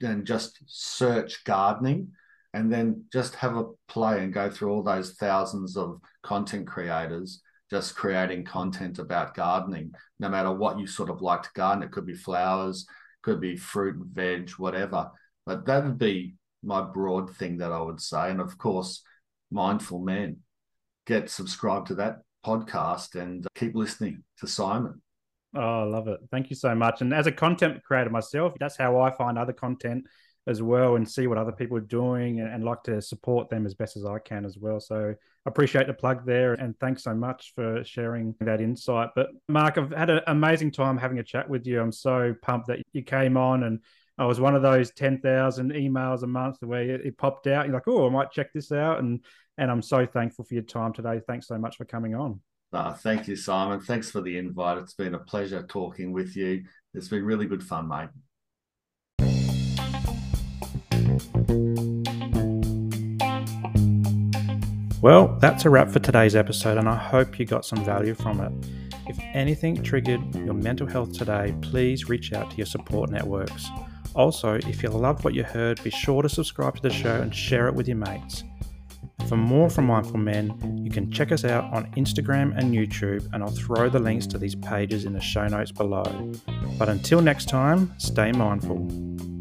and just search gardening and then just have a play and go through all those thousands of content creators just creating content about gardening. No matter what you sort of like to garden it could be flowers could be fruit veg whatever. But that would be my broad thing that i would say. And of course mindful men. Get subscribed to that podcast and keep listening to simon. Oh, I love it. Thank you so much. And as a content creator myself, that's how I find other content as well and see what other people are doing and, and, like to support them as best as I can as well. So appreciate the plug there and thanks so much for sharing that insight. But Mark, I've had an amazing time having a chat with you. I'm so pumped that you came on and I was one of those 10,000 emails a month where it popped out. You're like, oh, I might check this out. And, and I'm so thankful for your time today. Thanks so much for coming on. Thank you, Simon. Thanks for the invite. It's been a pleasure talking with you. It's been really good fun, mate. Well, that's a wrap for today's episode, and I hope you got some value from it. If anything triggered your mental health today, please reach out to your support networks. Also, if you loved what you heard, be sure to subscribe to the show and share it with your mates. For more from Mindful Men, you can check us out on Instagram and YouTube, and I'll throw the links to these pages in the show notes below. But until next time, stay mindful.